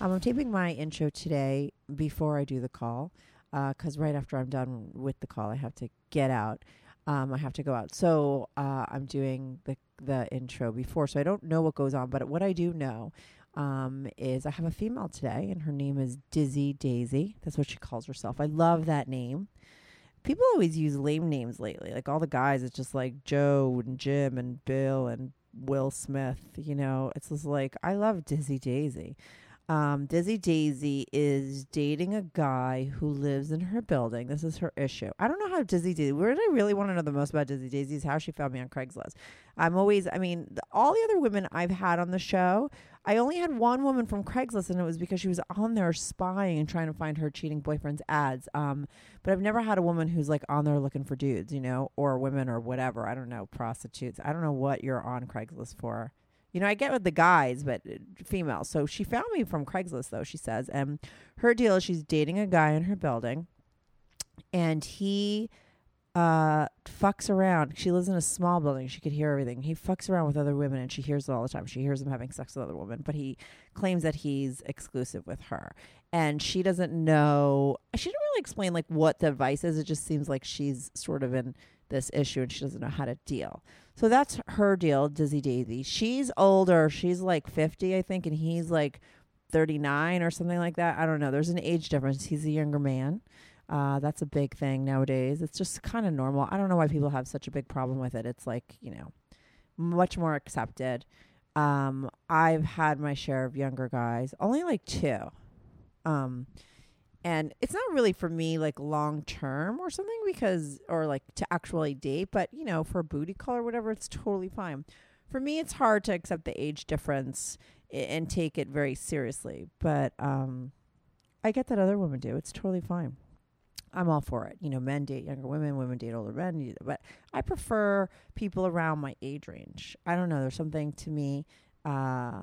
Um, I'm taping my intro today before I do the call because right after I'm done with the call, I have to get out. Um, I have to go out. So uh, I'm doing the the intro before, so I don't know what goes on. But what I do know um, is I have a female today, and her name is Dizzy Daisy. That's what she calls herself. I love that name. People always use lame names lately. Like all the guys, it's just like Joe and Jim and Bill and Will Smith. You know, it's just like I love Dizzy Daisy. Um, Dizzy Daisy is dating a guy who lives in her building. This is her issue. I don't know how Dizzy Daisy. Did I really want to know the most about Dizzy Daisy is how she found me on Craigslist. I'm always. I mean, the, all the other women I've had on the show, I only had one woman from Craigslist, and it was because she was on there spying and trying to find her cheating boyfriend's ads. Um, but I've never had a woman who's like on there looking for dudes, you know, or women or whatever. I don't know, prostitutes. I don't know what you're on Craigslist for. You know, I get with the guys, but uh, females. So she found me from Craigslist, though, she says. And her deal is she's dating a guy in her building, and he uh fucks around. She lives in a small building. She could hear everything. He fucks around with other women and she hears it all the time. She hears him having sex with other women, but he claims that he's exclusive with her. And she doesn't know she didn't really explain like what the advice is. It just seems like she's sort of in this issue and she doesn't know how to deal. So that's her deal, Dizzy Daisy. She's older. She's like 50, I think, and he's like 39 or something like that. I don't know. There's an age difference. He's a younger man. Uh, that's a big thing nowadays. It's just kind of normal. I don't know why people have such a big problem with it. It's like, you know, much more accepted. Um, I've had my share of younger guys, only like two. Um, and it's not really for me like long term or something because or like to actually date but you know for a booty call or whatever it's totally fine. For me it's hard to accept the age difference and take it very seriously but um i get that other women do. It's totally fine. I'm all for it. You know men date younger women women date older men but i prefer people around my age range. I don't know. There's something to me uh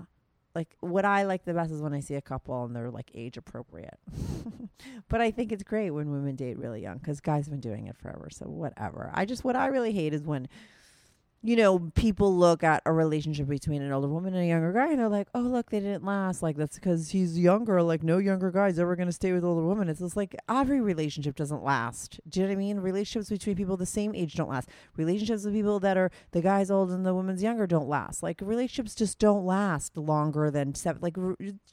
like what I like the best is when I see a couple and they're like age appropriate. but I think it's great when women date really young because guys have been doing it forever. So whatever. I just what I really hate is when you know people look at a relationship between an older woman and a younger guy and they're like, oh look, they didn't last. Like that's because he's younger. Like no younger guy's ever going to stay with an older woman. It's just like every relationship doesn't last. Do you know what I mean? Relationships between people the same age don't last. Relationships with people that are the guy's old and the woman's younger don't last. Like relationships just don't last longer than seven. Like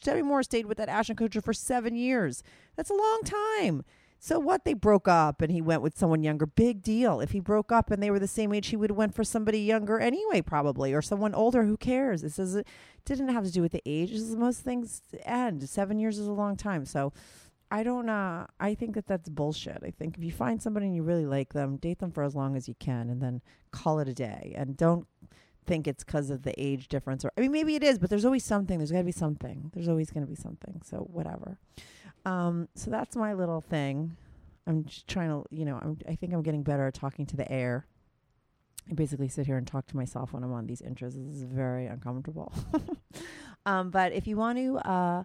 Demi Moore stayed with that Ashton Kutcher for seven years. That's a long time. So what? They broke up and he went with someone younger. Big deal. If he broke up and they were the same age, he would have went for somebody younger anyway, probably, or someone older. Who cares? This is it didn't have to do with the age. This is most things end. Seven years is a long time. So I don't. Uh, I think that that's bullshit. I think if you find somebody and you really like them, date them for as long as you can, and then call it a day. And don't think it's because of the age difference. Or I mean, maybe it is, but there's always something. There's got to be something. There's always going to be something. So whatever. Um, so that's my little thing. I'm just trying to, you know, I'm, I think I'm getting better at talking to the air. I basically sit here and talk to myself when I'm on these intros. This is very uncomfortable. um, but if you want to uh,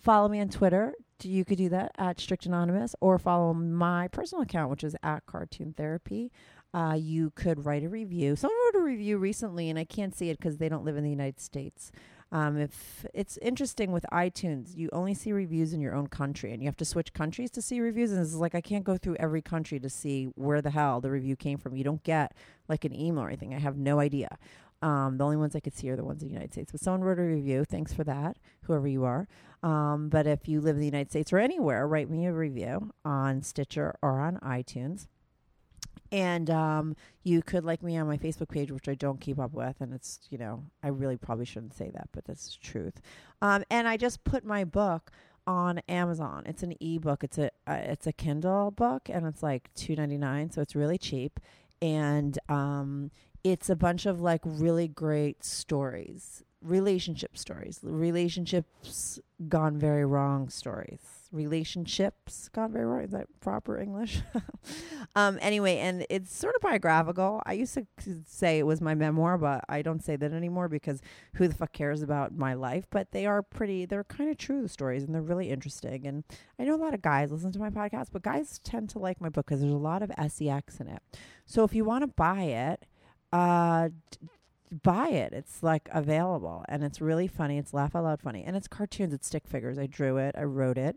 follow me on Twitter, you could do that at Strict Anonymous or follow my personal account, which is at Cartoon Therapy. Uh, you could write a review. Someone wrote a review recently, and I can't see it because they don't live in the United States. Um, if it's interesting with iTunes, you only see reviews in your own country, and you have to switch countries to see reviews. And it's like I can't go through every country to see where the hell the review came from. You don't get like an email or anything. I have no idea. Um, the only ones I could see are the ones in the United States. But someone wrote a review. Thanks for that, whoever you are. Um, but if you live in the United States or anywhere, write me a review on Stitcher or on iTunes. And um, you could like me on my Facebook page, which I don't keep up with, and it's you know I really probably shouldn't say that, but that's the truth. Um, and I just put my book on Amazon. It's an ebook. It's a uh, it's a Kindle book, and it's like two ninety nine, so it's really cheap. And um, it's a bunch of like really great stories, relationship stories, relationships gone very wrong stories, relationships gone very wrong. Is that proper English? um, anyway, and it's sort of biographical. I used to say it was my memoir, but I don't say that anymore because who the fuck cares about my life? But they are pretty, they're kind of true stories and they're really interesting. And I know a lot of guys listen to my podcast, but guys tend to like my book because there's a lot of sex in it. So if you want to buy it, uh, d- buy it. It's like available and it's really funny. It's laugh out loud funny. And it's cartoons, it's stick figures. I drew it, I wrote it.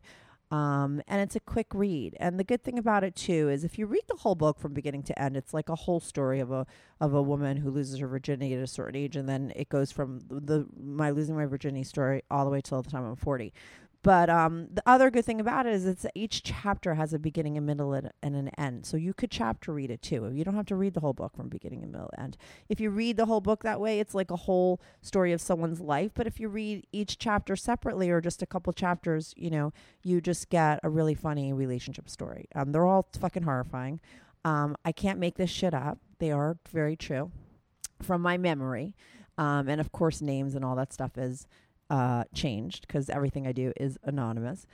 Um, and it's a quick read. And the good thing about it too is if you read the whole book from beginning to end, it's like a whole story of a of a woman who loses her virginity at a certain age, and then it goes from the, my losing my virginity story all the way till the time I'm 40. But um, the other good thing about it is it's each chapter has a beginning, a middle, and an end. So you could chapter read it too. You don't have to read the whole book from beginning and middle end. If you read the whole book that way, it's like a whole story of someone's life. But if you read each chapter separately or just a couple chapters, you know, you just get a really funny relationship story. Um, they're all fucking horrifying. Um, I can't make this shit up. They are very true from my memory. Um, and of course, names and all that stuff is uh, changed because everything I do is anonymous.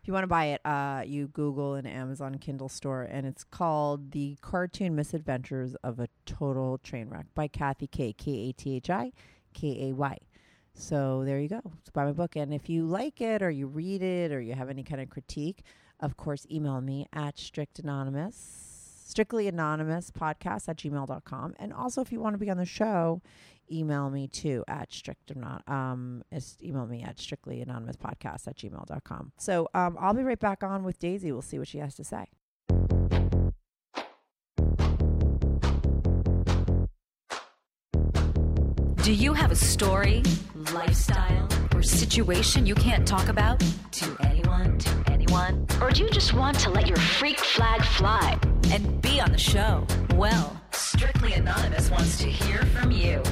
If you want to buy it, uh, you Google an Amazon Kindle store, and it's called The Cartoon Misadventures of a Total Train Wreck by Kathi Kay K A T H I K A Y. So there you go. So buy my book. And if you like it or you read it or you have any kind of critique, of course, email me at strict anonymous, strictly anonymous podcast at gmail.com. And also, if you want to be on the show, email me too at strict anon- um is email me at strictly anonymous podcast at gmail.com. So um I'll be right back on with Daisy. We'll see what she has to say. Do you have a story, lifestyle, or situation you can't talk about to anyone, to anyone? Or do you just want to let your freak flag fly and be on the show? Well, Strictly Anonymous wants to hear from you.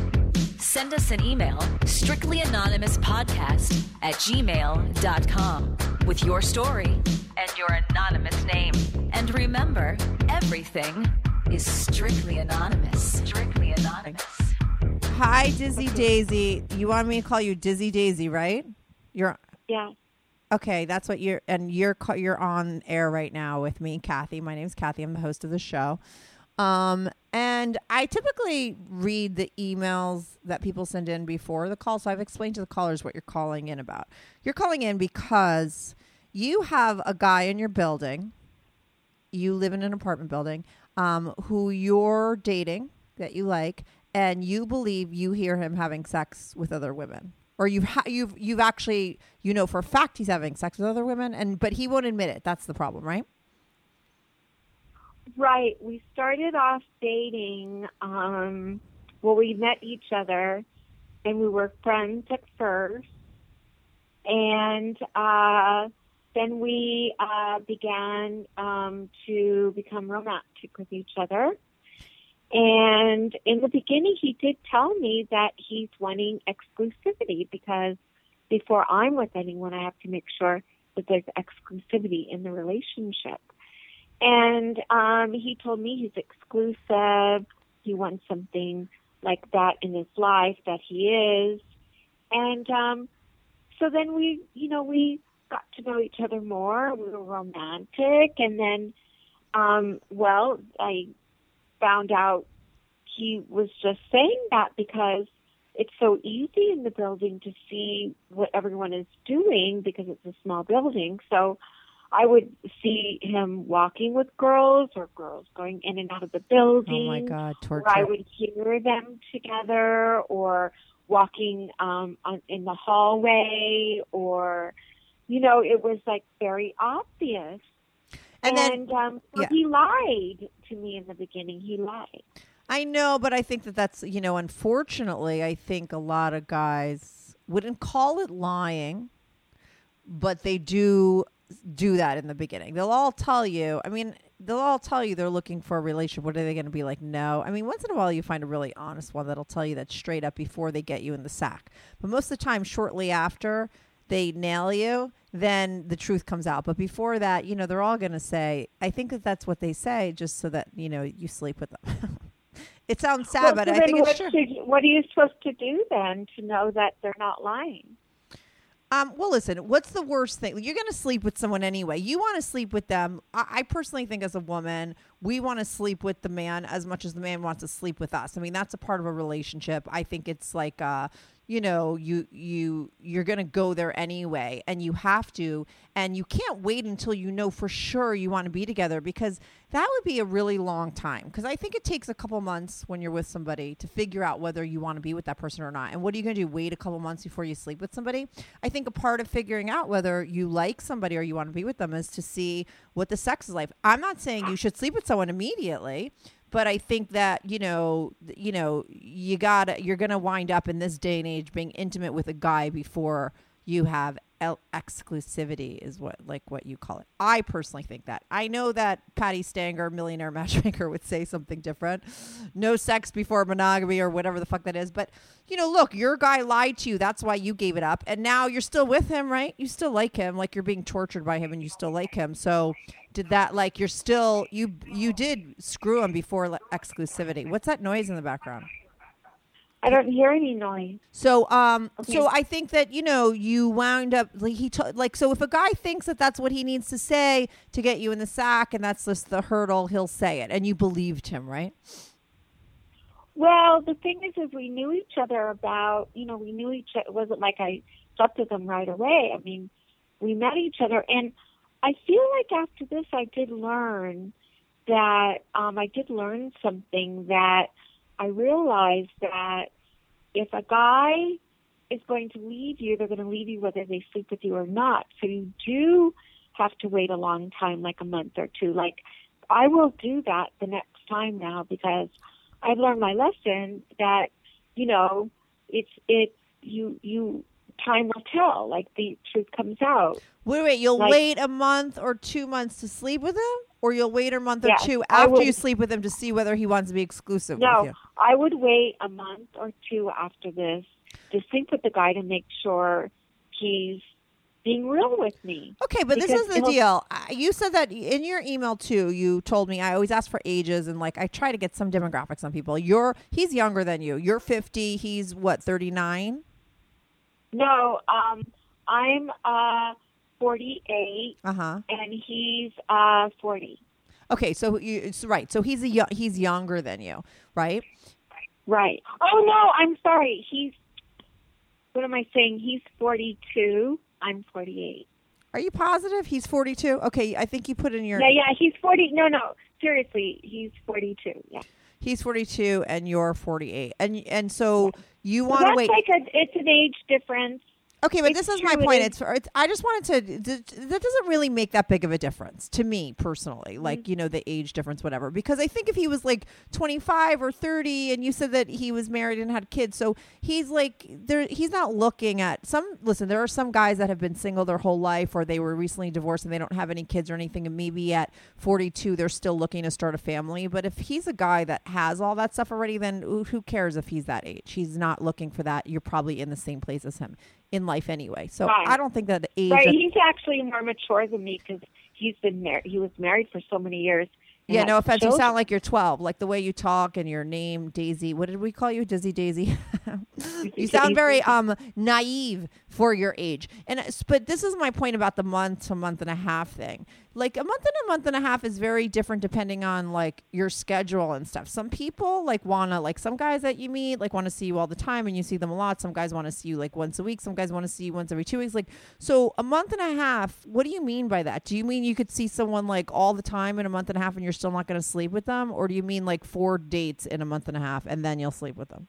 Send us an email, strictlyanonymouspodcast at gmail.com, with your story and your anonymous name. And remember, everything is strictly anonymous. Strictly anonymous. Hi Dizzy Daisy. You want me to call you Dizzy Daisy, right? You're Yeah. Okay, that's what you're and you're you're on air right now with me, Kathi. My name's Kathi. I'm the host of the show. Um, and I typically read the emails that people send in before the call. So I've explained to the callers what you're calling in about. You're calling in because you have a guy in your building. You live in an apartment building um, who you're dating that you like, and you believe you hear him having sex with other women, or you've ha- you've you've actually you know for a fact he's having sex with other women, and but he won't admit it. That's the problem, right? Right. We started off dating. Um, well, we met each other, and we were friends at first, and uh, then we uh, began um, to become romantic with each other. And in the beginning, he did tell me that he's wanting exclusivity because before I'm with anyone, I have to make sure that there's exclusivity in the relationship. And um, he told me he's exclusive. He wants something like that in his life that he is. And um, so then we, you know, we got to know each other more. We were romantic. And then, um, well, I found out he was just saying that because it's so easy in the building to see what everyone is doing because it's a small building. So I would see him walking with girls or girls going in and out of the building. Oh my God, torture! Or I would hear them together or walking um, on, in the hallway or, you know, it was like very obvious. And then- um, so yeah. he lied to me in the beginning. He lied. I know, but I think that that's, you know, unfortunately, I think a lot of guys wouldn't call it lying, but they do do that in the beginning. They'll all tell you, I mean, they'll all tell you they're looking for a relationship. What are they going to be like? No. I mean, once in a while you find a really honest one that'll tell you that straight up before they get you in the sack. But most of the time, shortly after they nail you, then the truth comes out. But before that, you know, they're all going to say, I think that that's what they say just so that, you know, you sleep with them. it sounds sad, Well, but so I think what, it's true. what are you supposed to do then to know that they're not lying? Um, well, listen, what's the worst thing? You're going to sleep with someone anyway. You want to sleep with them. I, I personally think, as a woman, we want to sleep with the man as much as the man wants to sleep with us. I mean, that's a part of a relationship. I think it's like, uh, you know, you you you're going to go there anyway, and you have to, and you can't wait until you know for sure you want to be together because that would be a really long time. Because I think it takes a couple months when you're with somebody to figure out whether you want to be with that person or not. And what are you going to do? Wait a couple months before you sleep with somebody? I think a part of figuring out whether you like somebody or you want to be with them is to see what the sex is like. I'm not saying you should sleep with someone immediately, but I think that you know, you know, you got you're to wind up in this day and age being intimate with a guy before you have el- exclusivity is what like what you call it. I personally think that. I know that Patti Stanger, millionaire matchmaker, would say something different. No sex before monogamy or whatever the fuck that is. But you know, look, your guy lied to you. That's why you gave it up, and now you're still with him, right? You still like him, like you're being tortured by him, and you still like him. So did that like you're still you you did screw him before le- exclusivity? What's that noise in the background? I don't hear any noise. So, um, Okay. so I think that you know you wound up like he t- like so if a guy thinks that that's what he needs to say to get you in the sack and that's just the hurdle, he'll say it, and you believed him, right? Well, the thing is, is we knew each other about, you know, we knew each other. It wasn't like I slept with them right away. I mean, we met each other, and I feel like after this, I did learn that um, I did learn something that I realized that if a guy is going to leave you, they're going to leave you whether they sleep with you or not. So you do have to wait a long time, like a month or two. Like I will do that the next time now because I've learned my lesson that you know it's it's you you time will tell. Like the truth comes out. Wait, wait, you'll Like- wait a month or two months to sleep with him, or you'll wait a month or two after you sleep with him to see whether he wants to be exclusive with No. I would wait a month or two after this to sleep with the guy to make sure he's being real with me. Okay, but this is the deal. You said that in your email too. You told me I always ask for ages and like I try to get some demographics on people. You're he's younger than you. You're 50. He's what 39. No, um, I'm uh 48 Uh huh. and he's uh 40. Okay, so you it's right. So he's a he's younger than you, right? Right. Oh no, I'm sorry. He's what am I saying? He's 42. I'm 48. Are you positive he's 42? Okay, I think you put in your Yeah, yeah, he's 40. No, no. Seriously, he's 42. Yeah. he's 42 and you're 48. And and so you want to that's wait like a it's an age difference. Okay, but It's this is my true, point. It's, it's I just wanted to. That doesn't really make that big of a difference to me personally. Mm-hmm. Like you know the age difference, whatever. Because I think if he was like twenty five or thirty, and you said that he was married and had kids, so he's like there. He's not looking at some. Listen, there are some guys that have been single their whole life, or they were recently divorced and they don't have any kids or anything, and maybe at forty two they're still looking to start a family. But if he's a guy that has all that stuff already, then who cares if he's that age? He's not looking for that. You're probably in the same place as him in life anyway. So Right. I don't think that the age. Right. He's actually more mature than me because he's been married. He was married for so many years. yeah, no offense. You sound like you're 12. Like the way you talk and your name, Daisy. What did we call you, Dizzy Daisy? you sound very um naive for your age. And but this is my point about the month to month and a half thing. Like a month and a month and a half is very different depending on like your schedule and stuff. Some people like wanna like some guys that you meet like want to see you all the time and you see them a lot. Some guys want to see you like once a week. Some guys want to see you once every two weeks. Like so a month and a half. What do you mean by that? Do you mean you could see someone like all the time in a month and a half and you're still not going to sleep with them, or do you mean like four dates in a month and a half and then you'll sleep with them?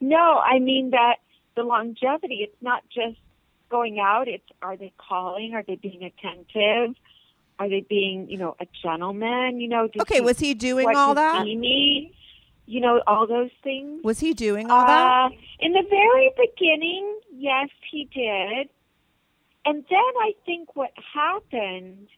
No, I mean that the longevity, it's not just going out, it's are they calling? Are they being attentive? Are they being, you know, a gentleman? You know, Okay, was he doing all that? You know, all those things. Was he doing all that? Uh, in the very beginning, yes, he did. And then I think what happened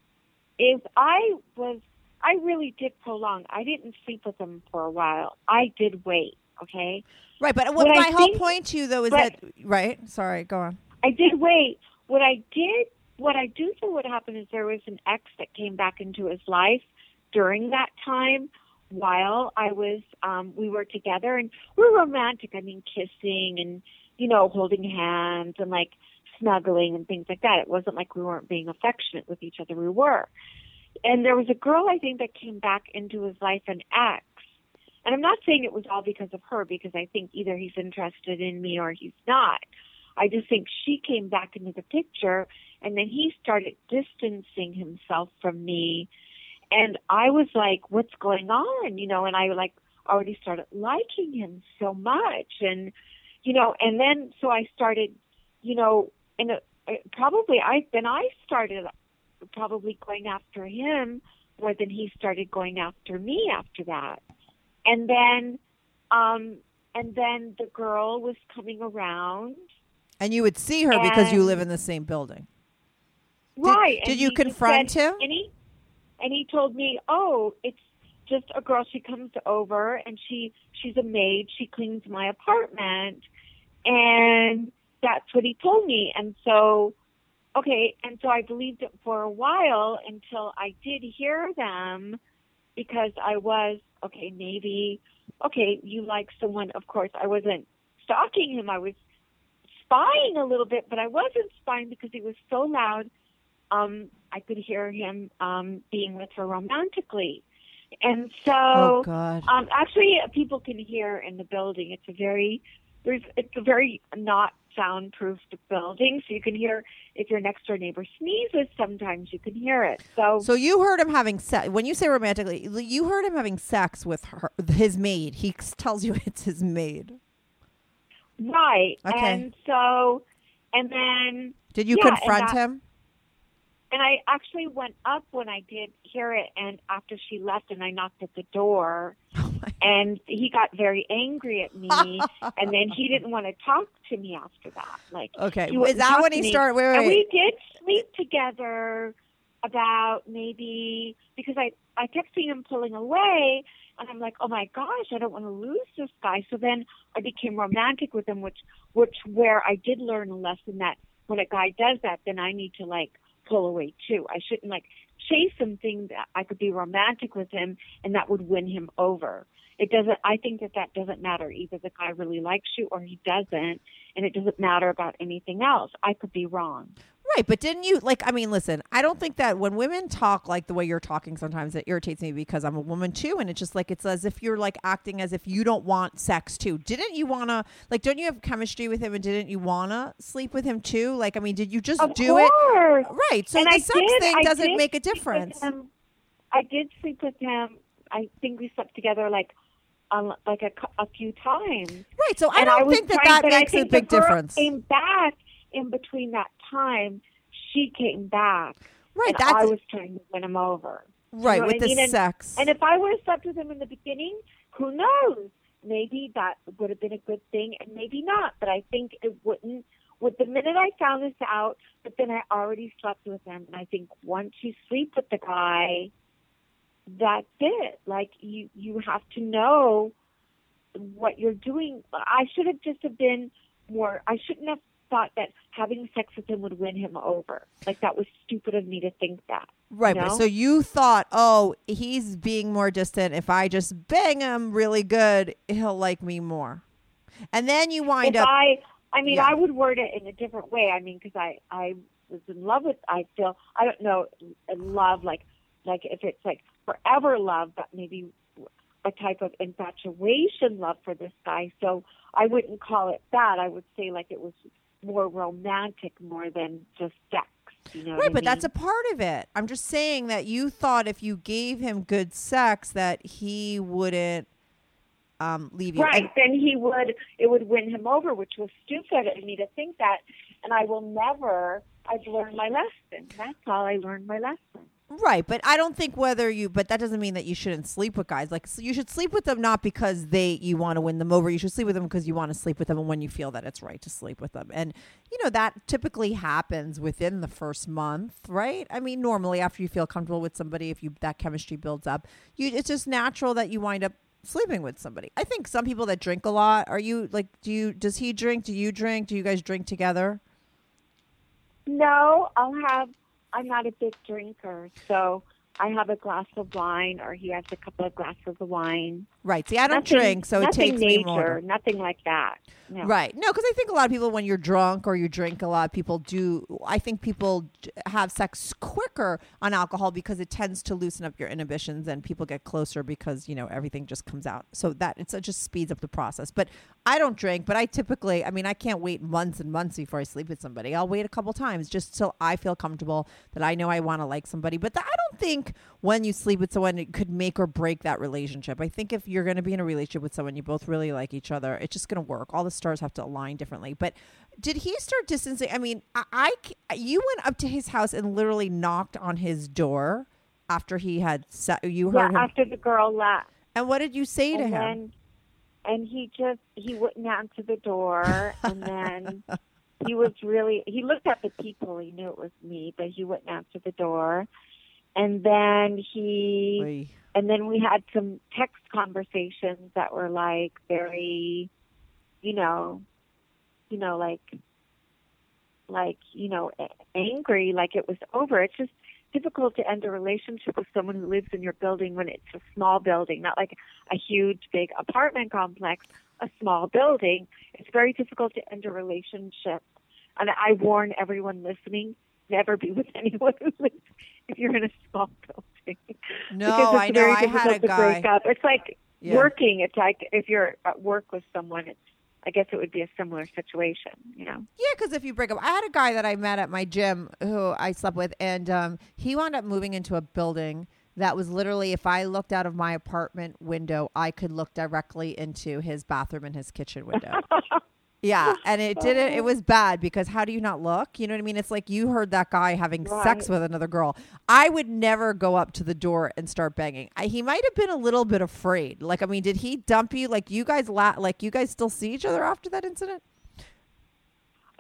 is I was, I really did prolong. I didn't sleep with him for a while. I did wait, okay? Right, but what What I my whole think- point to you though is that right? Sorry, go on. I did wait. What I did, what I do think what happened is there was an ex that came back into his life during that time while I was, um, we were together and we were romantic. I mean, kissing and, you know, holding hands and like snuggling and things like that. It wasn't like we weren't being affectionate with each other. We were. And there was a girl, I think, that came back into his life, an ex. And I'm not saying it was all because of her because I think either he's interested in me or he's not. I just think she came back into the picture and then he started distancing himself from me. And I was like, what's going on? You know, and I like already started liking him so much. And, you know, and then so I started, you know, and it, it, probably I, then I started probably going after him more than he started going after me after that. And then, um, and then the girl was coming around And you would see her because you live in the same building. right. did and you confront said- him? And he, and he told me, oh, it's just a girl. She comes over and she she's a maid. She cleans my apartment, and that's what he told me. And so, okay, and so I believed it for a while until I did hear them, because I was okay. Maybe okay, you like someone. Of course, I wasn't stalking him. I was spying a little bit, but I wasn't spying because he was so loud. Um, I could hear him um, being with her romantically, and so Oh God. um, actually, uh, people can hear in the building. It's a very there's it's a very not soundproof building, so you can hear if your next door neighbor sneezes. Sometimes you can hear it. So, So you heard him having sex. When you say romantically, you heard him having sex with her, his maid. He tells you it's his maid. right, Okay. and so and then Did you Yeah, confront that- him? And I actually went up when I did hear it, and after she left, and I knocked at the door. Oh and he got very angry at me and then he didn't want to talk to me after that like Okay. Is that when he started? Wait, wait, and we did sleep together about maybe because i i kept seeing him pulling away and i'm like oh my gosh i don't want to lose this guy so then i became romantic with him which which where i did learn a lesson that when a guy does that then i need to like pull away too. I shouldn't like chase something that i could be romantic with him and that would win him over. It doesn't i think that that doesn't matter either. The guy really likes you or he doesn't and it doesn't matter about anything else. I could be wrong Right, but didn't you like? I mean, listen, I don't think that when women talk like the way you're talking, sometimes it irritates me because I'm a woman too, and it's just like it's as if you're like acting as if you don't want sex too. Didn't you wanna like? Don't you have chemistry with him, and didn't you wanna sleep with him too? Like, I mean, did you just Of do course. it? Right. So And the I sex did- thing I doesn't make a difference. I did sleep with him. I think we slept together like um, like a, a few times. Right. So I and don't was think that that makes a big difference. Came back in between that time. She came back. Right. and That's I was trying to win him over. right know with what I the mean? And- sex. And if I would have slept with him in the beginning, who knows? Maybe that would have been a good thing, and maybe not. But I think it wouldn't with the minute I found this out, but then I already slept with him. And I think once you sleep with the guy, that's it. Like you, you have to know what you're doing. I should have just have been more. I shouldn't have thought that having sex with him would win him over. Like that was stupid of me to think that. Right. you know? so you thought, oh, he's being more distant. If I just bang him really good, he'll like me more. And then you wind if up. I, I mean, Yeah. I would word it in a different way. I mean, because I, I was in love with. I feel. I don't know. Love, like, like if it's like forever love, but maybe a type of infatuation love for this guy. So I wouldn't call it that. I would say like it was more romantic more than just sex. You know, Right, I but that's a part of it. I'm just saying that you thought if you gave him good sex that he wouldn't um, leave you. Right. And- Then he would, it would win him over, which was stupid of me to think that. And I will never, I've learned my lesson. That's all I learned my lesson. Right, but I don't think whether you, but that doesn't mean that you shouldn't sleep with guys. Like so you should sleep with them not because they you want to win them over. You should sleep with them because you want to sleep with them and when you feel that it's right to sleep with them. And you know that typically happens within the first month, right? I mean, normally after you feel comfortable with somebody, if you that chemistry builds up, you it's just natural that you wind up sleeping with somebody. I think some people that drink a lot, are you like do you does he drink? Do you drink? Do you guys drink together? No, I'll have, I'm not a big drinker. So I have a glass of wine or he has a couple of glasses of wine. Right. See, I don't nothing, drink, so it takes major, me more. Nothing like that. No. Right. No, because I think a lot of people, when you're drunk or you drink a lot, people do. I think people have sex quicker on alcohol because it tends to loosen up your inhibitions and people get closer because, you know, everything just comes out. So that it's, it just speeds up the process. But I don't drink, but I typically, I mean, I can't wait months and months before I sleep with somebody. I'll wait a couple times just till I feel comfortable that I know I want to like somebody. But th- I don't think when you sleep with someone, it could make or break that relationship. I think if you're going to be in a relationship with someone, you both really like each other, it's just going to work. All the stars have to align differently. But did he start distancing? I mean, I, I you went up to his house and literally knocked on his door after he had set, you Yeah, heard him. after the girl left. and what did you say to and him? and he just he wouldn't answer the door and then he was really he looked at the people he knew it was me but he wouldn't answer the door and then he Oy. And then we had some text conversations that were like very you know you know like like you know angry like it was over. It's just difficult to end a relationship with someone who lives in your building when it's a small building not like a huge big apartment complex a small building. It's very difficult to end a relationship. And i warn everyone listening never be with anyone who lives if you're in a small building No, because it's I know. I had a to guy. break up it's like Yeah. working it's like if you're at work with someone it's i guess it would be a similar situation you know Yeah, because if you break up, I had a guy that I met at my gym who I slept with, and um, he wound up moving into a building that was literally, if I looked out of my apartment window, I could look directly into his bathroom and his kitchen window. yeah, and it didn't. It was bad because how do you not look? You know what I mean? It's like you heard that guy having sex with another girl. I would never go up to the door and start banging. I, he might have been a little bit afraid. Like, I mean, did he dump you? Like, you guys, la- like, you guys still see each other after that incident?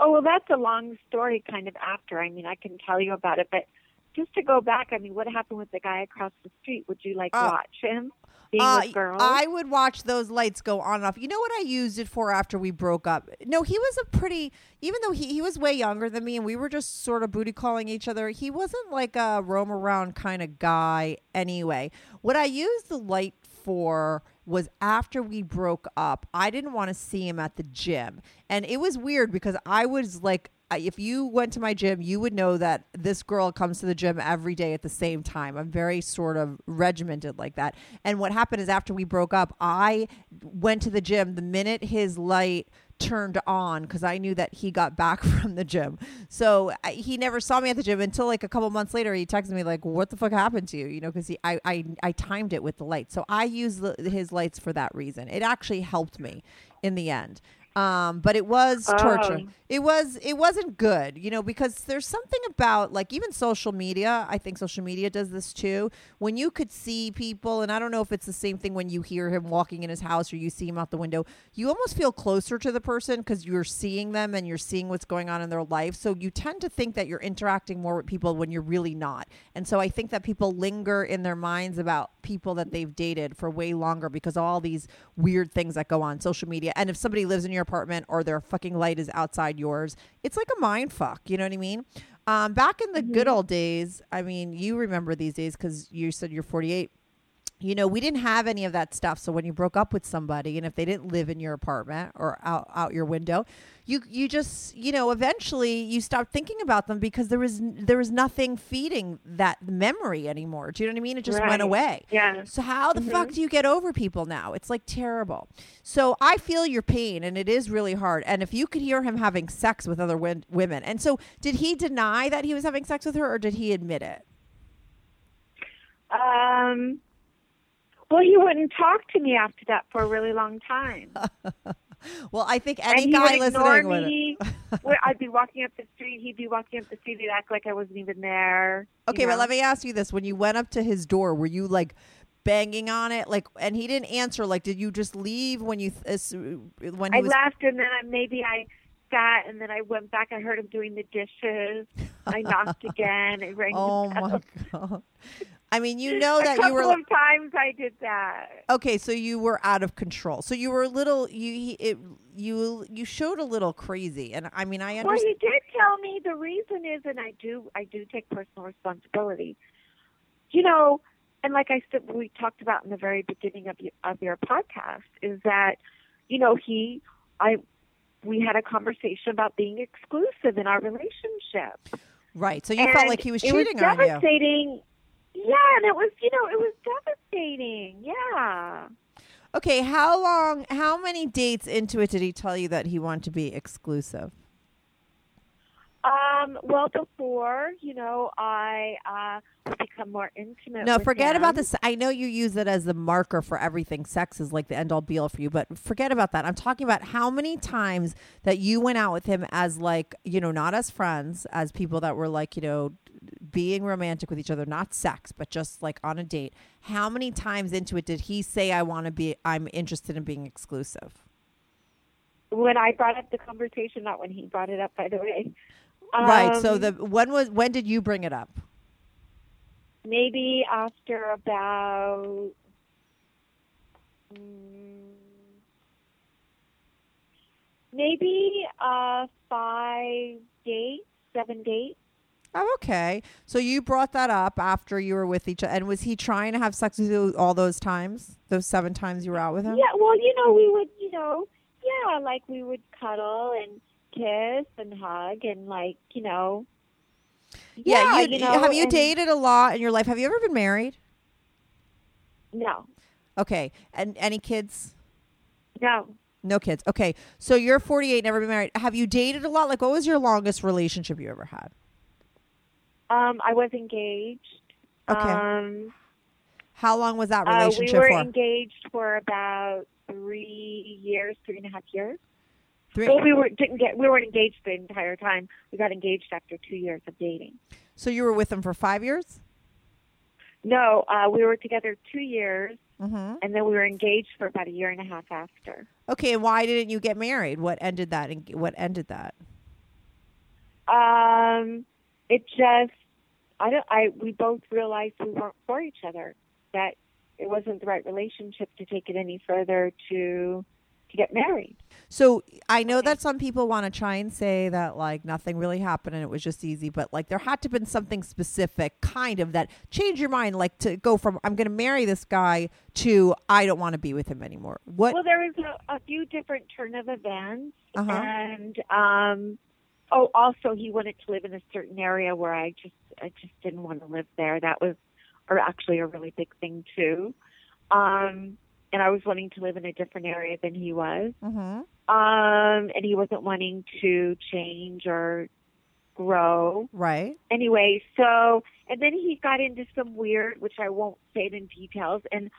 Oh, well, that's a long story kind of after. I mean, I can tell you about it, but just to go back, I mean, what happened with the guy across the street? Would you like Uh, watch him being Uh, with girls? I would watch those lights go on and off. You know what I used it for after we broke up? No, he was a pretty, even though he, he was way younger than me and we were just sort of booty calling each other, he wasn't like a roam around kind of guy anyway. What I used the light for was after we broke up, I didn't want to see him at the gym. And it was weird because I was like, if you went to my gym, you would know that this girl comes to the gym every day at the same time. I'm very sort of regimented like that. And what happened is after we broke up, I went to the gym the minute his light turned on because I knew that he got back from the gym. So I, he never saw me at the gym until like a couple months later. He texted me like, "What the fuck happened to you?" You know, because he I, I I timed it with the lights. So I use his lights for that reason. It actually helped me in the end. Um, but it was torture. Oh. It was it wasn't good, you know, because there's something about like even social media. I think social media does this too. When you could see people, and I don't know if it's the same thing when you hear him walking in his house or you see him out the window. You almost feel closer to the person because you're seeing them and you're seeing what's going on in their life. So you tend to think that you're interacting more with people when you're really not. And so I think that people linger in their minds about people that they've dated for way longer because of all these weird things that go on social media. And if somebody lives in your apartment or their fucking light is outside yours, it's like a mind fuck. You know what I mean? Um, back in the good old days, I mean, you remember these days because you said you're 48 you know, we didn't have any of that stuff. So when you broke up with somebody, and if they didn't live in your apartment or out, out your window, you you just you know eventually you stop thinking about them because there was there was nothing feeding that memory anymore. Do you know what I mean? It just went away. Yeah. So how the fuck do you get over people now? It's like terrible. So I feel your pain, and it is really hard. And if you could hear him having sex with other win- women, and so did he deny that he was having sex with her, or did he admit it? Um, well, he wouldn't talk to me after that for a really long time. Well, I think and any he guy would listening would. me. Where I'd be walking up the street, he'd be walking up the street, he'd act like I wasn't even there. Okay, but know? let me ask you this: When you went up to his door, were you like banging on it, like, and he didn't answer? Like, did you just leave when you uh, th- when he I was? left, and then I, maybe I sat, and then I went back. I heard him doing the dishes. I knocked again. I rang oh my god! I mean, you know A that couple you were like- of times I did that. okay. So you were out of control. So you were a little you it you you showed a little crazy, and I mean, I understand. Well, he did tell me the reason is, and I do, I do take personal responsibility. You know, and like I said, we talked about in the very beginning of your, of your podcast, is that, you know, he, I, we had a conversation about being exclusive in our relationship. Right. So you felt like he was it cheating was on you. devastating. Yeah, and it was, you know, it was devastating. Yeah. Okay. How long? How many dates into it did he tell you that he wanted to be exclusive? Um, well, before, you know, I uh, become more intimate. No, forget about this. I know you use it as the marker for everything. Sex is like the end all be all for you, but forget about that. I'm talking about how many times that you went out with him as like, you know, not as friends, as people that were like, you know, being romantic with each other, not sex, but just like on a date. How many times into it did he say, I want to be, I'm interested in being exclusive? when I brought up the conversation, not when he brought it up, by the way. Right. So Um, the, when was, when did you bring it up? maybe after about mm, maybe uh five dates, seven dates. Oh, okay. So you brought that up after you were with each other. And was he trying to have sex with you all those times? Those seven times you were out with him? Yeah, well, you know, we would, you know, yeah, like we would cuddle and kiss and hug and like, you know. Yeah, Yeah, you, know, have you and- dated a lot in your life? Have you ever been married? No, Okay. And any kids? no. No kids. Okay. So you're 48, never been married. Have you dated a lot? Like, what was your longest relationship you ever had? Um, I was engaged. Okay. Um, How long was that uh, we relationship were for? engaged for about three years, three and a half years. Three. Well, we were didn't get we weren't engaged the entire time. We got engaged after two years of dating. So you were with him for five years? No, uh, we were together two years, Mm-hmm. and then we were engaged for about a year and a half after. Okay. And why didn't you get married? What ended that? What ended that? Um, it just I don't I we both realized we weren't for each other. That it wasn't the right relationship to take it any further to to get married. So I know that some people want to try and say that like nothing really happened and it was just easy, but like there had to have been something specific, kind of that changed your mind, like to go from I'm going to marry this guy to I don't want to be with him anymore. What? Well, there was a, a few different turn of events, Uh-huh. and um, oh, also he wanted to live in a certain area where I just I just didn't want to live there. That was, or actually, a really big thing too. Um, and I was wanting to live in a different area than he was. hmm Um, and he wasn't wanting to change or grow. Right. Anyway, so and then he got into some weird, which I won't say it in details, and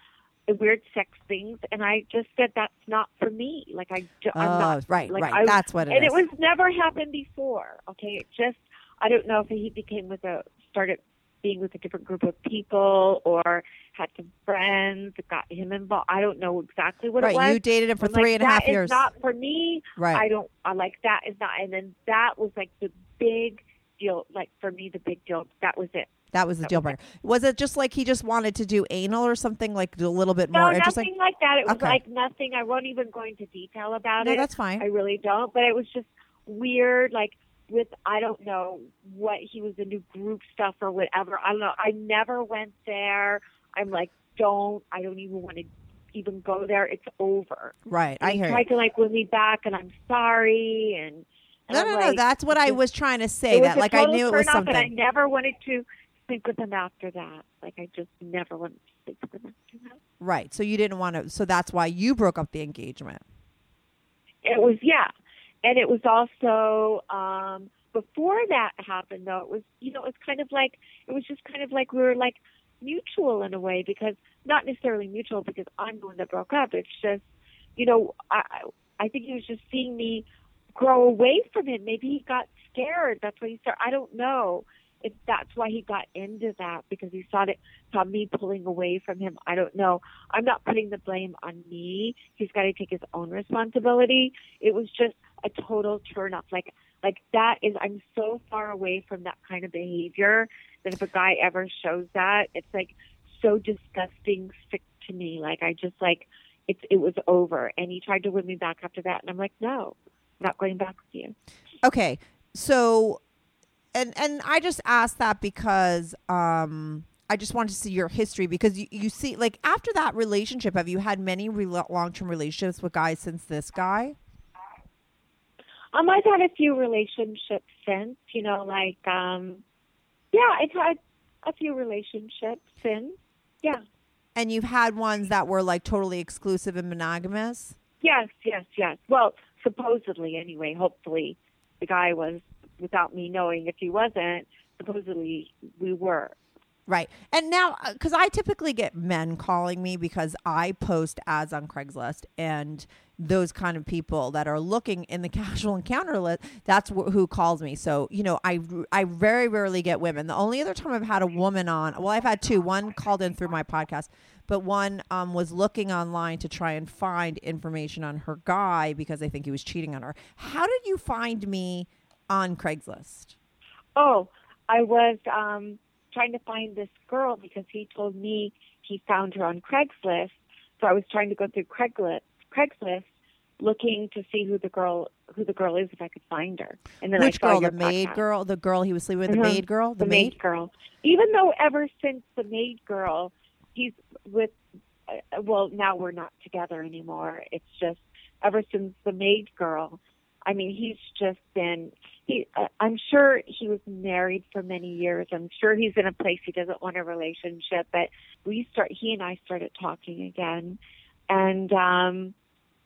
weird sex things, and I just said that's not for me. Like I, I'm Oh, not right, like, right. I- That's what it and is. it was never happened before. Okay, it just I don't know if he became with a started being with a different group of people or had some friends that got him involved. I don't know exactly what it was. right. You dated him for I'm three like, and a half "That is years. not for me. Right. I don't. I like that is not. And then that was like the big deal. Like for me, the big deal. That was it. that was the that deal breaker. Was it just like he just wanted to do anal or something like a little bit more? No, nothing like that. It was Okay. like nothing. I won't even go into detail about it. No, it. that's fine. I really don't. But it was just weird. Like with I don't know what he was into group stuff or whatever. I don't know. I never went there. I'm like, don't. I don't even want to even go there. It's over. Right. And I he hear tried to like win me back, and I'm sorry. And, and No, I'm no, no. That's what I was trying to say. That like I knew it was off, And I never wanted to sleep with him after that. Like I just never wanted to sleep with him after that. Right. So you didn't want to. So that's why you broke up the engagement. It was yeah, and it was also um, before that happened though. It was you know it was kind of like it was just kind of like we were like mutual in a way because not necessarily mutual because I'm the one that broke up. It's just you know I I think he was just seeing me grow away from him. Maybe he got scared. That's why he started. I don't know if that's why he got into that because he saw it saw me pulling away from him. I don't know. I'm not putting the blame on me. He's got to take his own responsibility. It was just a total turn off. Like like that is I'm so far away from that kind of behavior that if a guy ever shows that, it's like so disgusting, sick to me. Like I just like it's it was over. And he tried to win me back after that, and I'm like, no, I'm not going back with you. Okay. So, and and I just asked that because um I just wanted to see your history because you, you see like after that relationship, have you had many re- long term relationships with guys since this guy? Um, I've had a few relationships since, you know, like um, yeah, I've had a few relationships since. Yeah. And you've had ones that were like totally exclusive and monogamous. Yes, yes, yes. Well, supposedly, anyway. Hopefully, the guy was without me knowing. If he wasn't, supposedly we were. Right. And now, because I typically get men calling me because I post ads on Craigslist and those kind of people that are looking in the casual encounter list, that's wh- who calls me. So, you know, I, I very rarely get women. The only other time I've had a woman on, well, I've had two. One called in through my podcast, but one um, was looking online to try and find information on her guy because they think he was cheating on her. How did you find me on Craigslist? Oh, I was um, trying to find this girl because he told me he found her on Craigslist. So I was trying to go through Craigslist, Craigslist, looking to see who the girl who the girl is if I could find her. And then Which girl? The maid podcast. girl? The girl he was sleeping with? The Mhm. maid girl? the, maid? girl. Even though ever since the maid girl, he's with. Uh, well, now we're not together anymore. It's just ever since the maid girl. I mean, he's just been. He. Uh, I'm sure he was married for many years. I'm sure he's in a place he doesn't want a relationship. But we start. He and I started talking again, and um,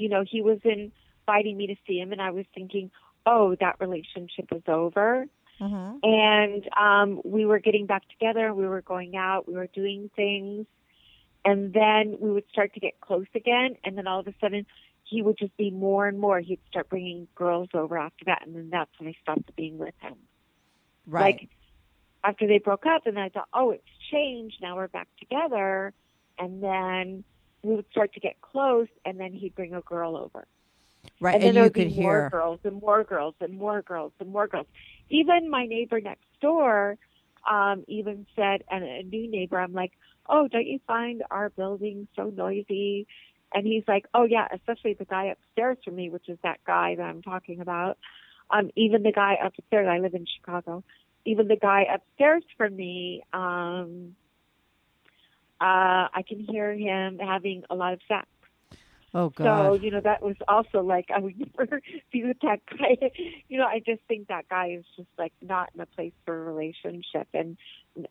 you know, he was inviting me to see him, and I was thinking, oh, that relationship was over Mm-hmm. and um, we were getting back together. We were going out. We were doing things, and then we would start to get close again. And then all of a sudden, he would just be more and more. He'd start bringing girls over after that, and then that's when I stopped being with him. Right. Like after they broke up, and I thought, oh, it's changed. Now we're back together, and then we would start to get close, and then he'd bring a girl over. right. And, And, then there you would could be more girls and more girls and more girls and more girls. Even my neighbor next door um, even said, and a new neighbor, I'm like, oh, don't you find our building so noisy? And he's like, oh yeah, especially the guy upstairs from me, which is that guy that I'm talking about. Um, even the guy upstairs, I live in Chicago. Even the guy upstairs from me, um, uh, I can hear him having a lot of sex. Oh God! So, you know, that was also like, I would never be with that guy. You know, I just think that guy is just like not in a place for a relationship. And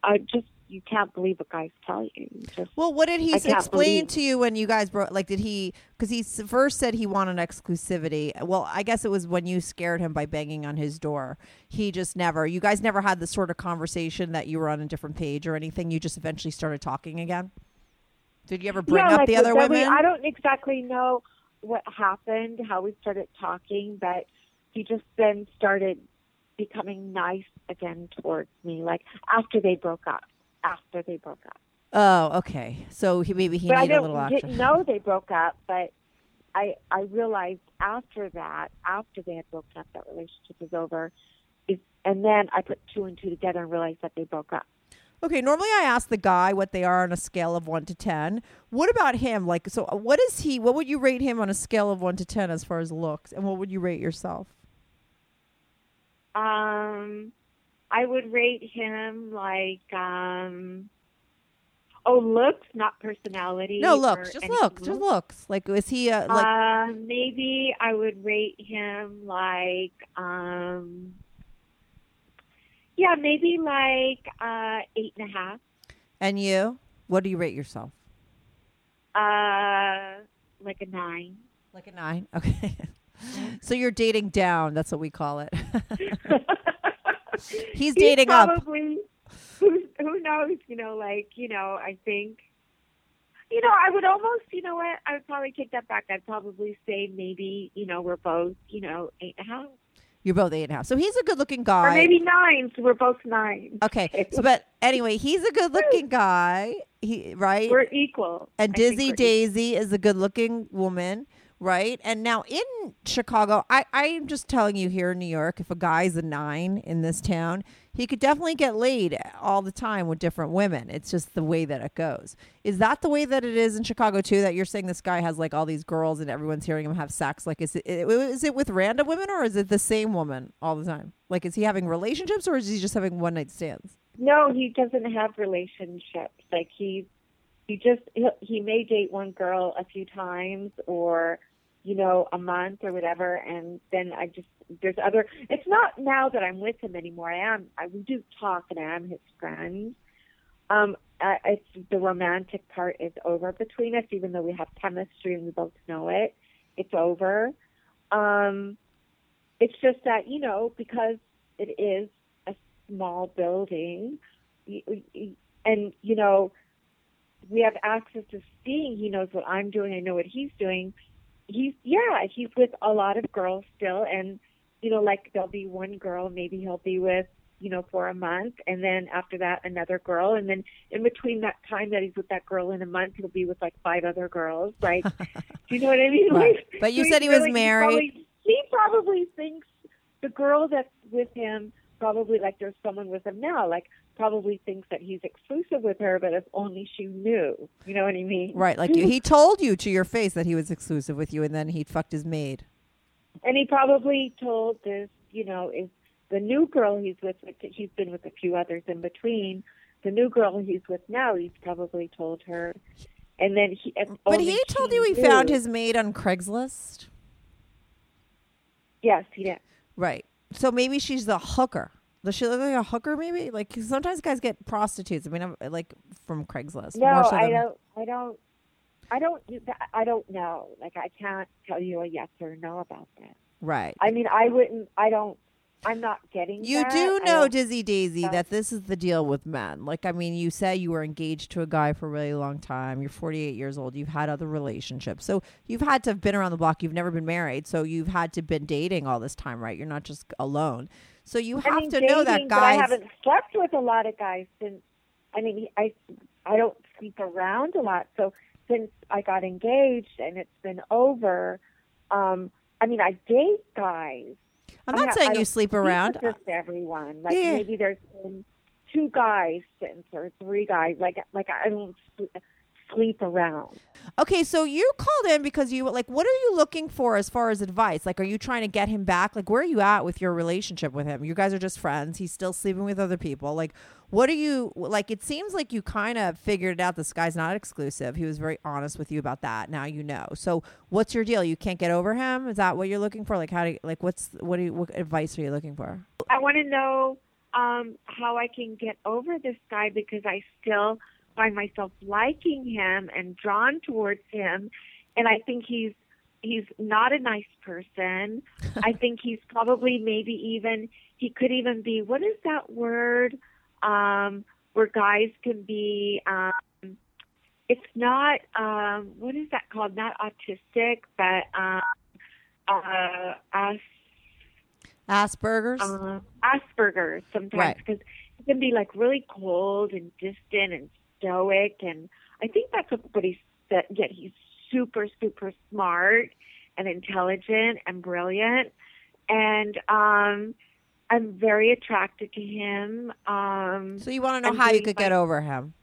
I just, you can't believe what guys tell you. Just, well, what did he I s- can't explain believe- to you when you guys broke? Like, did he? Because he first said he wanted exclusivity. Well, I guess it was when you scared him by banging on his door. He just never. You guys never had the sort of conversation that you were on a different page or anything. You just eventually started talking again. Did you ever bring yeah, up like the other women? I don't exactly know what happened, how we started talking, but he just then started becoming nice again towards me, like after they broke up. After they broke up. Oh, okay. So he maybe he but needed a little action. I didn't know they broke up, but I I realized after that, after they had broken up, that relationship was over. Is, and then I put two and two together and realized that they broke up. Okay, normally I ask the guy what they are on a scale of 1 to 10. What about him? Like so what is he? What would you rate him on a scale of 1 to 10 as far as looks? And what would you rate yourself? Um, I would rate him like um, oh looks, not personality. No, looks. Just looks. Just looks. Like is he uh, like uh, maybe I would rate him like um, yeah, maybe like uh, eight and a half. and you? What do you rate yourself? Uh, like a nine. Like a 9. Okay. so you're dating down, that's what we call it. He's dating up. probably, Who, who knows? You know, like you know, I think. You know, I would almost, you know what? I would probably take that back. I'd probably say maybe, you know, we're both, you know, eight and a half, You're both eight and a half. So he's a good looking guy. or maybe nine. So we're both nine. Okay. So, but anyway, he's a good looking guy. He right. We're equal. and I Dizzy Daisy is a good looking woman, right? And now in Chicago, I, I'm just telling you here in New York, if a guy's a nine in this town, he could definitely get laid all the time with different women. It's just the way that it goes. Is that the way that it is in Chicago too? That you're saying this guy has like all these girls and everyone's hearing him have sex? Like, is it is it with random women or is it the same woman all the time? Like, is he having relationships or is he just having one night stands? No, he doesn't have relationships. Like he, he just he, may date one girl a few times, or you know, a month or whatever, and then I just there's other. It's not now that I'm with him anymore. I am. I we do talk, and I am his friend. Um, I, it's the romantic part is over between us, even though we have chemistry and we both know it. It's over. Um, it's just that you know because it is a small building, and you know we have access to seeing. He knows what I'm doing. I know what he's doing. He's yeah, he's with a lot of girls still, and you know, like there'll be one girl maybe he'll be with, you know, for a month, and then after that another girl, and then in between that time that he's with that girl in a month, he'll be with like five other girls. Like, do you know what I mean? Right. Like, But you so said he was married. Probably, he probably thinks the girl that's with him probably like there's someone with him now, like probably thinks that he's exclusive with her, but if only she knew. You know what I mean? Right, like he told you to your face that he was exclusive with you, and then he fucked his maid. And he probably told this, you know, is the new girl he's with, he's been with a few others in between. The new girl he's with now, he's probably told her. And then he, But he told you he knew- found his maid on Craigslist. Yes, he did. Right. So maybe she's the hooker. Does she look like a hooker? Maybe like sometimes guys get prostitutes. I mean, I'm, like from Craigslist. No, so I than- don't. I don't. I don't. I don't know. Like I can't tell you a yes or no about that. Right. I mean, I wouldn't. I don't. I'm not getting. You that. do know, Dizzy Daisy, that this is the deal with men. Like, I mean, you say you were engaged to a guy for a really long time. You're 48 years old. You've had other relationships. So you've had to have been around the block. You've never been married. So you've had to been dating all this time, right? You're not just alone. So you have I mean, to know that guys. I haven't slept with a lot of guys since. I mean, I I don't sleep around a lot. So since I got engaged and it's been over, um, I mean, I date guys. I'm not mean, saying I you sleep around. Just everyone. Like Yeah. maybe there's been two guys since or three guys. Like like I don't sl- sleep around. Okay, so you called in because you like what are you looking for as far as advice? Like are you trying to get him back? Like where are you at with your relationship with him? You guys are just friends. He's still sleeping with other people. Like what are you like it seems like you kind of figured it out this guy's not exclusive. He was very honest with you about that. Now you know. So what's your deal? You can't get over him? Is that what you're looking for? Like how do you, like what's what do you, what advice are you looking for? I want to know um, how I can get over this guy because I still find myself liking him and drawn towards him, and I think he's he's not a nice person. I think he's probably maybe even he could even be what is that word um, where guys can be um, it's not um what is that called? Not autistic, but um uh as Asperger's. uh, Asperger's sometimes Right. because he can be like really cold and distant and stoic, and I think that's what but he's that yet he's super super smart and intelligent and brilliant, and um, I'm very attracted to him. Um, so you want to know I'm how you could my- get over him?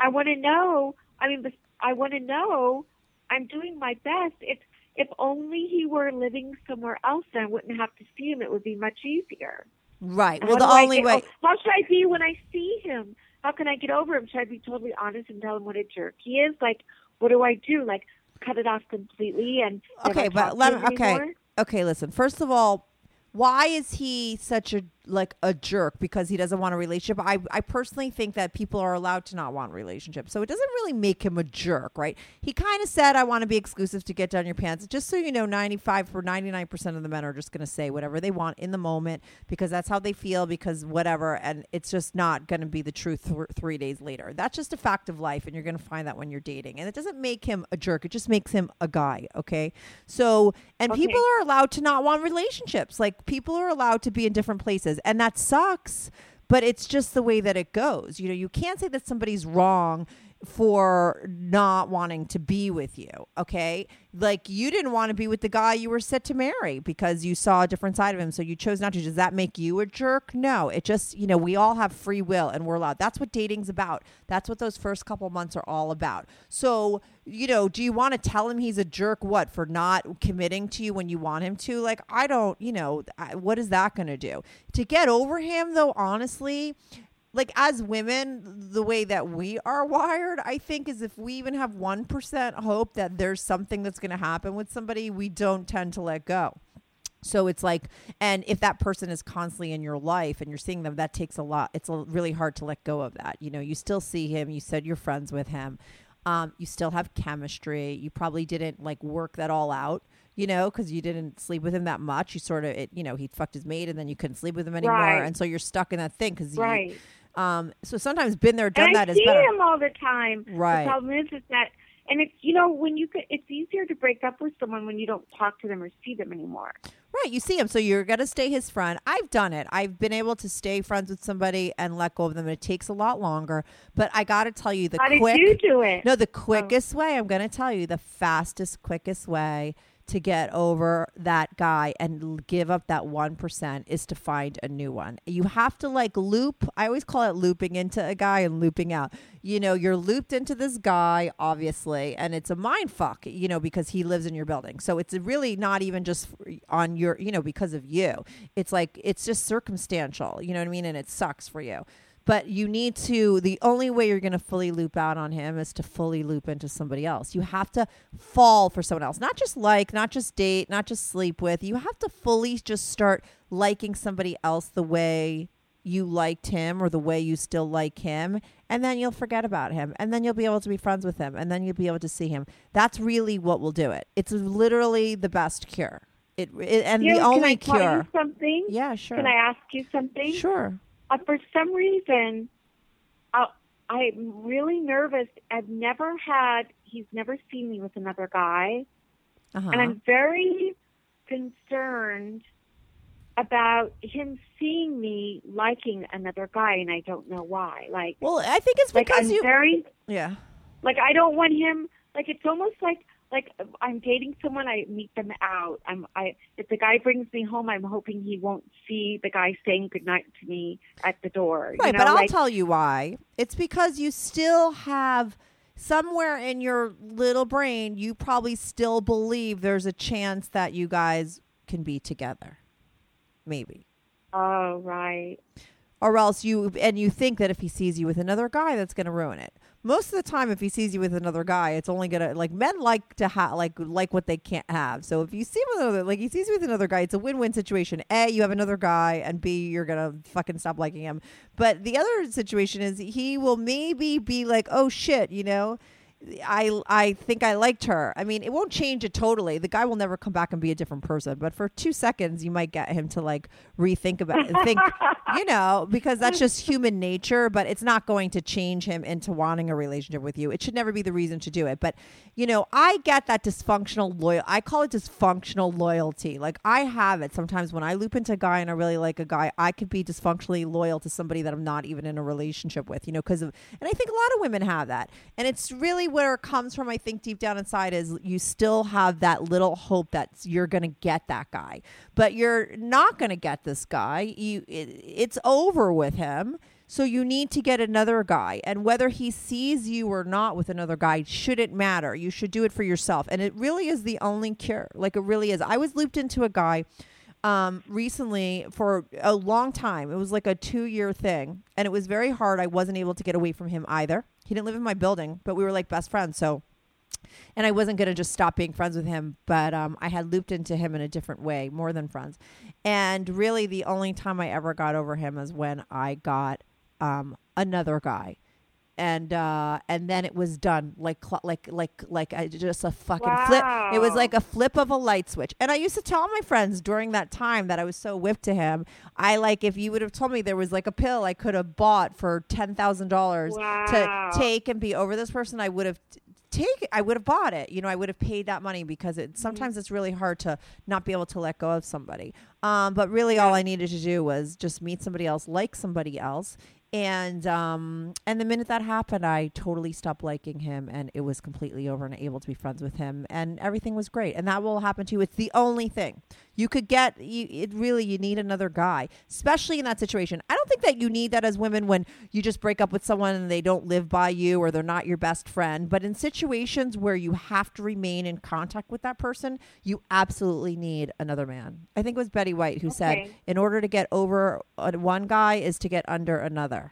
I want to know. I mean, I want to know. I'm doing my best. If if only he were living somewhere else, I wouldn't have to see him. It would be much easier. Right. Well, the only get- way. oh, how should I be when I see him? How can I get over him? Should I be totally honest and tell him what a jerk he is? Like, what do I do? Like, cut it off completely and Okay, but let me. Okay, okay. Listen. First of all, why is he such a like a jerk? Because he doesn't want a relationship. I I personally think that people are allowed to not want relationships, so it doesn't really make him a jerk, right? He kind of said, "I want to be exclusive to get down your pants." Just so you know, ninety five for ninety nine percent of the men are just going to say whatever they want in the moment because that's how they feel. Because whatever, and it's just not going to be the truth th- three days later. That's just a fact of life, and you're going to find that when you're dating. And it doesn't make him a jerk; it just makes him a guy. Okay, so and Okay. people are allowed to not want relationships. Like people are allowed to be in different places, and that sucks. But it's just the way that it goes. You know, you can't say that somebody's wrong for not wanting to be with you. Okay, like you didn't want to be with the guy you were set to marry because you saw a different side of him, so you chose not to. Does that make you a jerk? No. It just you know we all have free will and we're allowed. That's what dating's about. That's what those first couple months are all about. So you know, do you want to tell him he's a jerk? What for not committing to you when you want him to? Like I don't. You know, I, what is that going to do to get over him? Though honestly like as women the way that we are wired i think is if we even have 1% hope that there's something that's going to happen with somebody we don't tend to let go so it's like and if that person is constantly in your life and you're seeing them that takes a lot it's a, really hard to let go of that you know you still see him you said you're friends with him um, you still have chemistry you probably didn't like work that all out you know because you didn't sleep with him that much you sort of it you know he fucked his mate and then you couldn't sleep with him anymore Right. and so you're stuck in that thing because Right. Um, so sometimes been there, done and that I is see him all the time. Right. The problem is, is that, and it's you know when you could, it's easier to break up with someone when you don't talk to them or see them anymore. Right, you see him, so you're gonna stay his friend. I've done it. I've been able to stay friends with somebody and let go of them. It takes a lot longer, but I got to tell you the How did you do it? No, the quickest way. I'm gonna tell you the fastest, quickest way to get over that guy and give up that 1% is to find a new one. You have to like loop. I always call it looping into a guy and looping out. You know, you're looped into this guy, obviously, and it's a mind fuck, you know, because he lives in your building. So it's really not even just on your, you know, because of you. It's like, it's just circumstantial, you know what I mean? And it sucks for you but you need to the only way you're going to fully loop out on him is to fully loop into somebody else. You have to fall for someone else not just like not just date not just sleep with. You have to fully just start liking somebody else the way you liked him or the way you still like him and then you'll forget about him and then you'll be able to be friends with him and then you'll be able to see him. That's really what will do it. It's literally the best cure. It, it and You the only can I tell cure. you something? yeah sure. Can I ask you something? sure Uh, for some reason, uh, I'm really nervous. I've never had. He's never seen me with another guy, uh-huh. and I'm very concerned about him seeing me liking another guy, and I don't know why. Like, well i think it's like because I'm you very yeah like I don't want him. Like it's almost like like I'm dating someone. I meet them out. I'm I if the guy brings me home, I'm hoping he won't see the guy saying goodnight to me at the door. Right, you know, but I'll like, tell you why. It's because you still have somewhere in your little brain, you probably still believe there's a chance that you guys can be together. Maybe. Oh right. Or else you and you think that if he sees you with another guy, that's going to ruin it. Most of the time, if he sees you with another guy, it's only gonna like men like to have like like what they can't have. So if you see him with another like he sees you with another guy, it's a win win situation. A, you have another guy, and B, you're gonna fucking stop liking him. But the other situation is he will maybe be like, oh shit, you know, I I think I liked her. I mean, it won't change it totally. The guy will never come back and be a different person, but for 2 seconds you might get him to like rethink about think, you know, because that's just human nature, but it's not going to change him into wanting a relationship with you. It should never be the reason to do it. But, you know, I get that dysfunctional loyal I call it dysfunctional loyalty. Like I have it sometimes when I loop into a guy and I really like a guy, I could be dysfunctionally loyal to somebody that I'm not even in a relationship with, you know, because of and I think a lot of women have that. And it's really where it comes from, I think, deep down inside is you still have that little hope that you're going to get that guy, but you're not going to get this guy. You, it, it's over with him. So you need to get another guy. And whether he sees you or not with another guy shouldn't matter. You should do it for yourself. And it really is the only cure. Like it really is. I was looped into a guy um, recently for a long time. It was like a two year thing. And it was very hard. I wasn't able to get away from him either. He didn't live in my building, but we were like best friends. So and I wasn't going to just stop being friends with him, but um, I had looped into him in a different way, more than friends. And really, the only time I ever got over him is when I got um, another guy, and uh, and then it was done like cl- like like like I just a fucking flip. It was like a flip of a light switch. And I used to tell my friends during that time that I was so whipped to him. I like if you would have told me there was like a pill I could have bought for ten thousand dollars to take and be over this person, I would have. t- Take I would have bought it. You know, I would have paid that money because it sometimes it's really hard to not be able to let go of somebody. Um, but really, all I needed to do was just meet somebody else, like somebody else, and um, and the minute that happened, I totally stopped liking him, and it was completely over, and able to be friends with him, and everything was great. And that will happen to you. It's the only thing you could get. You, it really you need another guy, especially in that situation. I don't think that you need that as women when you just break up with someone and they don't live by you or they're not your best friend. But in situations where you have to remain in contact with that person, you absolutely need another man. I think it was Betty White who said, in order to get over one guy is to get under another.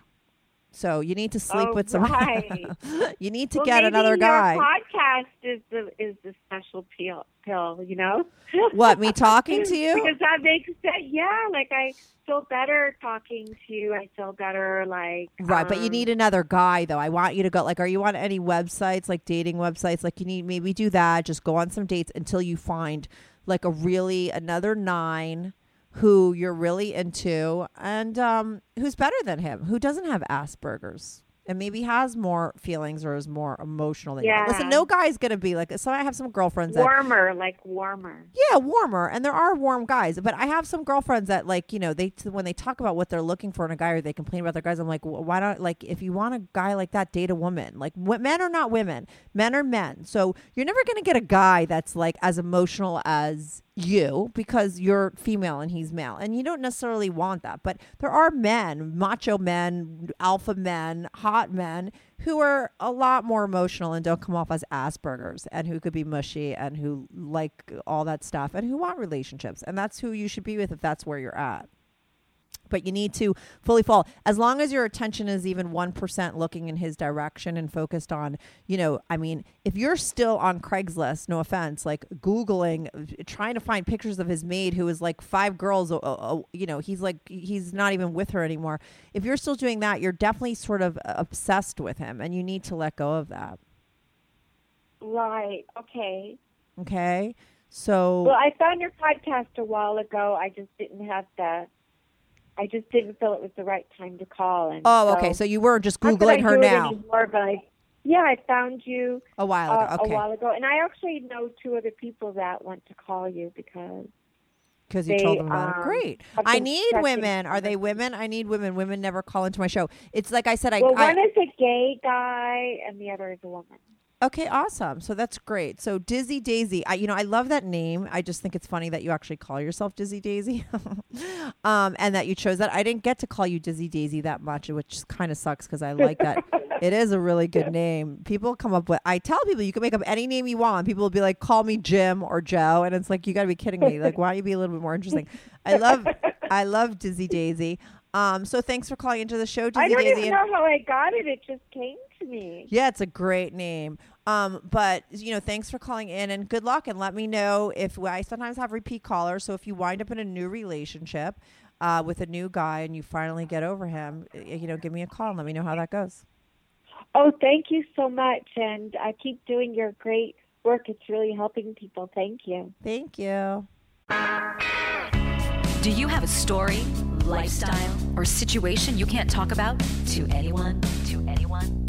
So you need to sleep Oh, with some. right. you need to Well, get another your guy. podcast is the is the special pill, pill you know? What me talking to you? because that makes sense. Yeah, like I feel better talking to you. I feel better, like Right, but you um, need another guy though. I want you to go like are you on any websites like dating websites like you need maybe do that, just go on some dates until you find like a really another 9 who you're really into and um who's better than him, who doesn't have Asperger's. And maybe has more feelings or is more emotional than you. Yeah. Listen, no guy's gonna be like. So I have some girlfriends that warmer, like warmer. yeah, warmer, and there are warm guys. But I have some girlfriends that like you know they when they talk about what they're looking for in a guy or they complain about their guys. I'm like, "Wh- why not? Like, if you want a guy like that, date a woman. Like, wh- men are not women. Men are men. So you're never gonna get a guy that's like as emotional as you because you're female and he's male, and you don't necessarily want that. But there are men, macho men, alpha men, hot men who are a lot more emotional and don't come off as Asperger's and who could be mushy and who like all that stuff and who want relationships. And that's who you should be with if that's where you're at. But you need to fully fall. As long as your attention is even 1% looking in his direction and focused on, you know, I mean, if you're still on Craigslist, no offense, like Googling, uh, trying to find pictures of his maid who is like five girls, uh, uh, you know, he's like, he's not even with her anymore. If you're still doing that, you're definitely sort of obsessed with him and you need to let go of that. Right. Okay. Okay. So, Well, I found your podcast a while ago. I just didn't have the. I just didn't feel it was the right time to call. And oh, okay. So you were just I Googling her it now Anymore, but I, yeah, I found you a while uh, ago. Okay. a while ago, and I actually know two other people that want to call you because Because you told them about it. um, Great. I need women. Are they women? I need women. Women never call into my show. It's like I said. I, well, I one is a gay guy and the other is a woman. Okay, awesome. So that's great. So Dizzy Daisy. I you know I love that name. I just think it's funny that you actually call yourself Dizzy Daisy, um, and that you chose that. I didn't get to call you Dizzy Daisy that much, which kind of sucks because I like that. it is a really good name. People come up with. I tell people you can make up any name you want. People will be like, "Call me Jim or Joe," and it's like you got to be kidding me. Like, why don't you be a little bit more interesting? I love, I love Dizzy Daisy. Um, so thanks for calling into the show, Dizzy Daisy. I don't Daisy. even know how I got it. It just came to me. yeah, it's a great name. Um, but you know, thanks for calling in and good luck. And let me know if I sometimes have repeat callers. So if you wind up in a new relationship uh, with a new guy and you finally get over him, you know, give me a call and let me know how that goes. Oh, thank you so much, and uh, keep doing your great work. It's really helping people. Thank you. Thank you. Do you have a story, lifestyle, or situation you can't talk about to anyone? To anyone?